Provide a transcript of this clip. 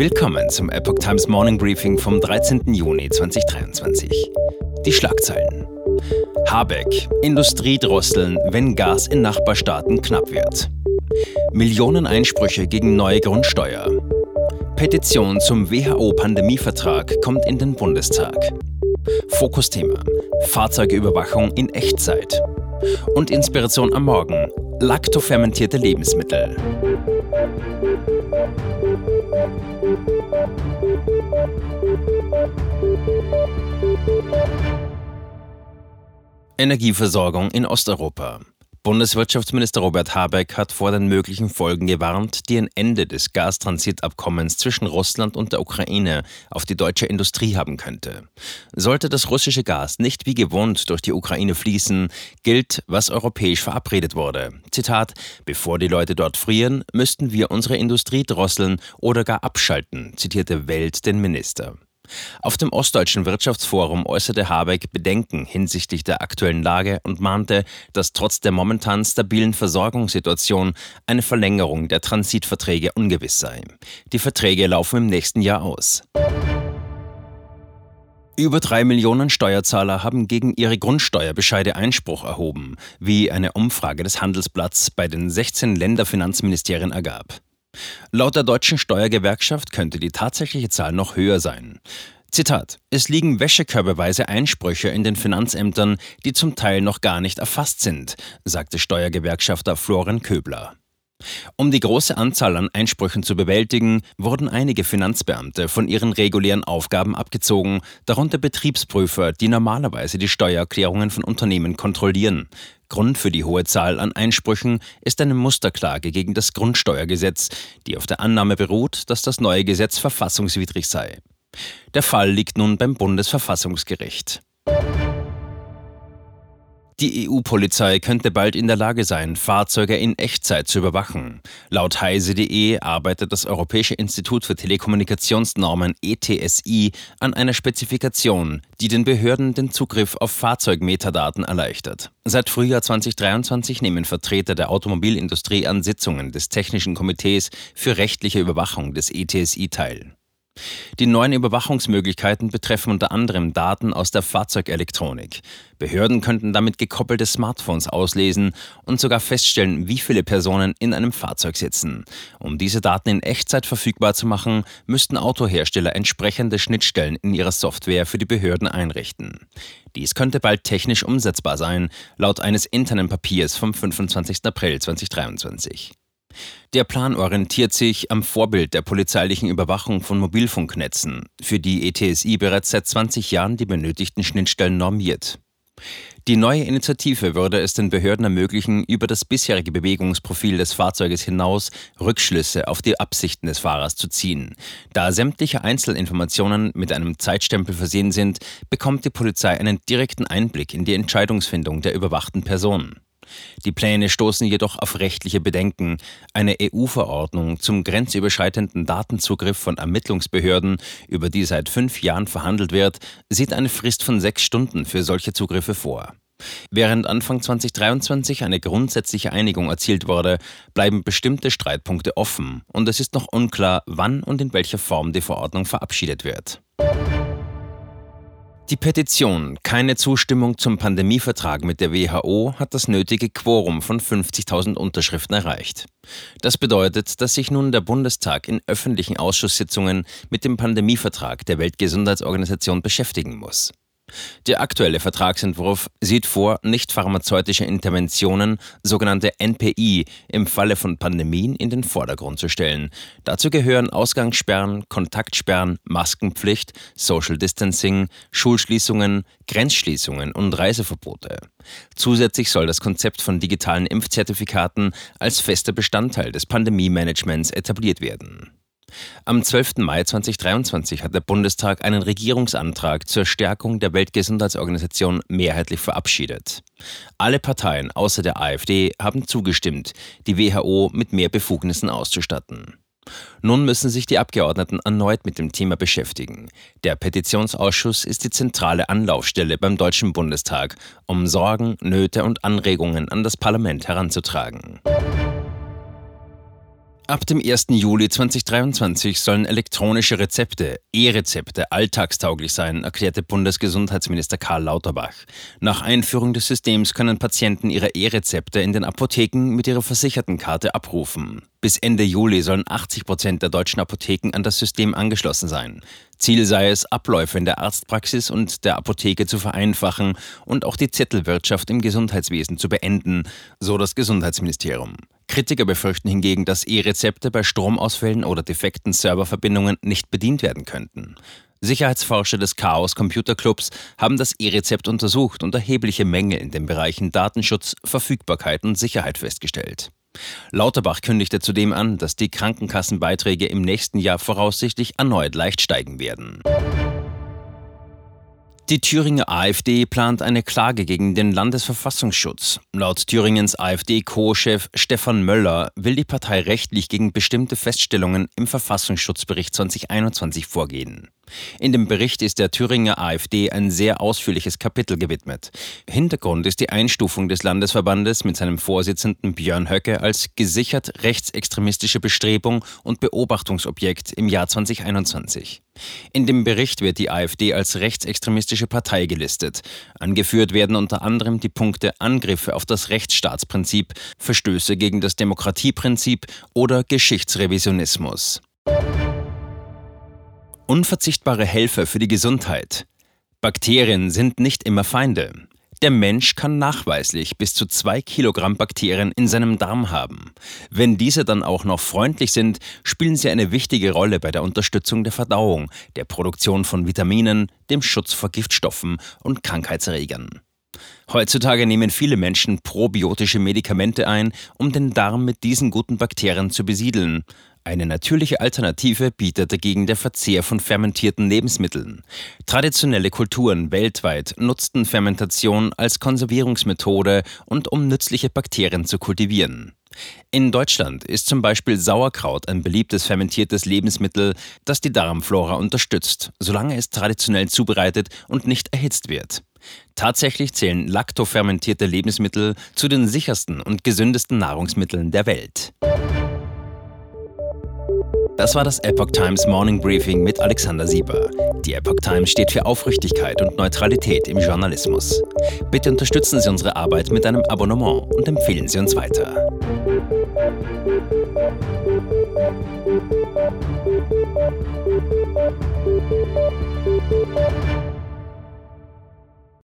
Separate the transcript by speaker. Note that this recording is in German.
Speaker 1: Willkommen zum Epoch Times Morning Briefing vom 13. Juni 2023. Die Schlagzeilen. Habeck, Industrie drosseln, wenn Gas in Nachbarstaaten knapp wird. Millionen Einsprüche gegen neue Grundsteuer. Petition zum WHO-Pandemievertrag kommt in den Bundestag. Fokusthema: Fahrzeugüberwachung in Echtzeit. Und Inspiration am Morgen: laktofermentierte Lebensmittel. Energieversorgung in Osteuropa. Bundeswirtschaftsminister Robert Habeck hat vor den möglichen Folgen gewarnt, die ein Ende des Gastransitabkommens zwischen Russland und der Ukraine auf die deutsche Industrie haben könnte. Sollte das russische Gas nicht wie gewohnt durch die Ukraine fließen, gilt, was europäisch verabredet wurde. Zitat: Bevor die Leute dort frieren, müssten wir unsere Industrie drosseln oder gar abschalten, zitierte Welt den Minister. Auf dem Ostdeutschen Wirtschaftsforum äußerte Habeck Bedenken hinsichtlich der aktuellen Lage und mahnte, dass trotz der momentan stabilen Versorgungssituation eine Verlängerung der Transitverträge ungewiss sei. Die Verträge laufen im nächsten Jahr aus. Über drei Millionen Steuerzahler haben gegen ihre Grundsteuerbescheide Einspruch erhoben, wie eine Umfrage des Handelsblatts bei den 16 Länderfinanzministerien ergab. Laut der deutschen Steuergewerkschaft könnte die tatsächliche Zahl noch höher sein. Zitat: Es liegen wäschekörbeweise Einsprüche in den Finanzämtern, die zum Teil noch gar nicht erfasst sind, sagte Steuergewerkschafter Florian Köbler. Um die große Anzahl an Einsprüchen zu bewältigen, wurden einige Finanzbeamte von ihren regulären Aufgaben abgezogen, darunter Betriebsprüfer, die normalerweise die Steuererklärungen von Unternehmen kontrollieren. Grund für die hohe Zahl an Einsprüchen ist eine Musterklage gegen das Grundsteuergesetz, die auf der Annahme beruht, dass das neue Gesetz verfassungswidrig sei. Der Fall liegt nun beim Bundesverfassungsgericht. Die EU-Polizei könnte bald in der Lage sein, Fahrzeuge in Echtzeit zu überwachen. Laut heise.de arbeitet das Europäische Institut für Telekommunikationsnormen ETSI an einer Spezifikation, die den Behörden den Zugriff auf Fahrzeugmetadaten erleichtert. Seit Frühjahr 2023 nehmen Vertreter der Automobilindustrie an Sitzungen des Technischen Komitees für rechtliche Überwachung des ETSI teil. Die neuen Überwachungsmöglichkeiten betreffen unter anderem Daten aus der Fahrzeugelektronik. Behörden könnten damit gekoppelte Smartphones auslesen und sogar feststellen, wie viele Personen in einem Fahrzeug sitzen. Um diese Daten in Echtzeit verfügbar zu machen, müssten Autohersteller entsprechende Schnittstellen in ihrer Software für die Behörden einrichten. Dies könnte bald technisch umsetzbar sein, laut eines internen Papiers vom 25. April 2023. Der Plan orientiert sich am Vorbild der polizeilichen Überwachung von Mobilfunknetzen, für die ETSI bereits seit 20 Jahren die benötigten Schnittstellen normiert. Die neue Initiative würde es den Behörden ermöglichen, über das bisherige Bewegungsprofil des Fahrzeuges hinaus Rückschlüsse auf die Absichten des Fahrers zu ziehen. Da sämtliche Einzelinformationen mit einem Zeitstempel versehen sind, bekommt die Polizei einen direkten Einblick in die Entscheidungsfindung der überwachten Person. Die Pläne stoßen jedoch auf rechtliche Bedenken. Eine EU-Verordnung zum grenzüberschreitenden Datenzugriff von Ermittlungsbehörden, über die seit fünf Jahren verhandelt wird, sieht eine Frist von sechs Stunden für solche Zugriffe vor. Während Anfang 2023 eine grundsätzliche Einigung erzielt wurde, bleiben bestimmte Streitpunkte offen und es ist noch unklar, wann und in welcher Form die Verordnung verabschiedet wird. Die Petition Keine Zustimmung zum Pandemievertrag mit der WHO hat das nötige Quorum von 50.000 Unterschriften erreicht. Das bedeutet, dass sich nun der Bundestag in öffentlichen Ausschusssitzungen mit dem Pandemievertrag der Weltgesundheitsorganisation beschäftigen muss. Der aktuelle Vertragsentwurf sieht vor, nicht pharmazeutische Interventionen, sogenannte NPI, im Falle von Pandemien in den Vordergrund zu stellen. Dazu gehören Ausgangssperren, Kontaktsperren, Maskenpflicht, Social Distancing, Schulschließungen, Grenzschließungen und Reiseverbote. Zusätzlich soll das Konzept von digitalen Impfzertifikaten als fester Bestandteil des Pandemie-Managements etabliert werden. Am 12. Mai 2023 hat der Bundestag einen Regierungsantrag zur Stärkung der Weltgesundheitsorganisation mehrheitlich verabschiedet. Alle Parteien außer der AfD haben zugestimmt, die WHO mit mehr Befugnissen auszustatten. Nun müssen sich die Abgeordneten erneut mit dem Thema beschäftigen. Der Petitionsausschuss ist die zentrale Anlaufstelle beim Deutschen Bundestag, um Sorgen, Nöte und Anregungen an das Parlament heranzutragen. Ab dem 1. Juli 2023 sollen elektronische Rezepte, E-Rezepte, alltagstauglich sein, erklärte Bundesgesundheitsminister Karl Lauterbach. Nach Einführung des Systems können Patienten ihre E-Rezepte in den Apotheken mit ihrer Versichertenkarte abrufen. Bis Ende Juli sollen 80 Prozent der deutschen Apotheken an das System angeschlossen sein. Ziel sei es, Abläufe in der Arztpraxis und der Apotheke zu vereinfachen und auch die Zettelwirtschaft im Gesundheitswesen zu beenden, so das Gesundheitsministerium. Kritiker befürchten hingegen, dass E-Rezepte bei Stromausfällen oder defekten Serververbindungen nicht bedient werden könnten. Sicherheitsforscher des Chaos Computer Clubs haben das E-Rezept untersucht und erhebliche Mängel in den Bereichen Datenschutz, Verfügbarkeit und Sicherheit festgestellt. Lauterbach kündigte zudem an, dass die Krankenkassenbeiträge im nächsten Jahr voraussichtlich erneut leicht steigen werden. Die Thüringer AfD plant eine Klage gegen den Landesverfassungsschutz. Laut Thüringens AfD-Co-Chef Stefan Möller will die Partei rechtlich gegen bestimmte Feststellungen im Verfassungsschutzbericht 2021 vorgehen. In dem Bericht ist der Thüringer AfD ein sehr ausführliches Kapitel gewidmet. Hintergrund ist die Einstufung des Landesverbandes mit seinem Vorsitzenden Björn Höcke als gesichert rechtsextremistische Bestrebung und Beobachtungsobjekt im Jahr 2021. In dem Bericht wird die AfD als rechtsextremistische Partei gelistet. Angeführt werden unter anderem die Punkte Angriffe auf das Rechtsstaatsprinzip, Verstöße gegen das Demokratieprinzip oder Geschichtsrevisionismus. Unverzichtbare Helfer für die Gesundheit. Bakterien sind nicht immer Feinde. Der Mensch kann nachweislich bis zu zwei Kilogramm Bakterien in seinem Darm haben. Wenn diese dann auch noch freundlich sind, spielen sie eine wichtige Rolle bei der Unterstützung der Verdauung, der Produktion von Vitaminen, dem Schutz vor Giftstoffen und Krankheitserregern. Heutzutage nehmen viele Menschen probiotische Medikamente ein, um den Darm mit diesen guten Bakterien zu besiedeln. Eine natürliche Alternative bietet dagegen der Verzehr von fermentierten Lebensmitteln. Traditionelle Kulturen weltweit nutzten Fermentation als Konservierungsmethode und um nützliche Bakterien zu kultivieren. In Deutschland ist zum Beispiel Sauerkraut ein beliebtes fermentiertes Lebensmittel, das die Darmflora unterstützt, solange es traditionell zubereitet und nicht erhitzt wird. Tatsächlich zählen laktofermentierte Lebensmittel zu den sichersten und gesündesten Nahrungsmitteln der Welt. Das war das Epoch Times Morning Briefing mit Alexander Sieber. Die Epoch Times steht für Aufrichtigkeit und Neutralität im Journalismus. Bitte unterstützen Sie unsere Arbeit mit einem Abonnement und empfehlen Sie uns weiter.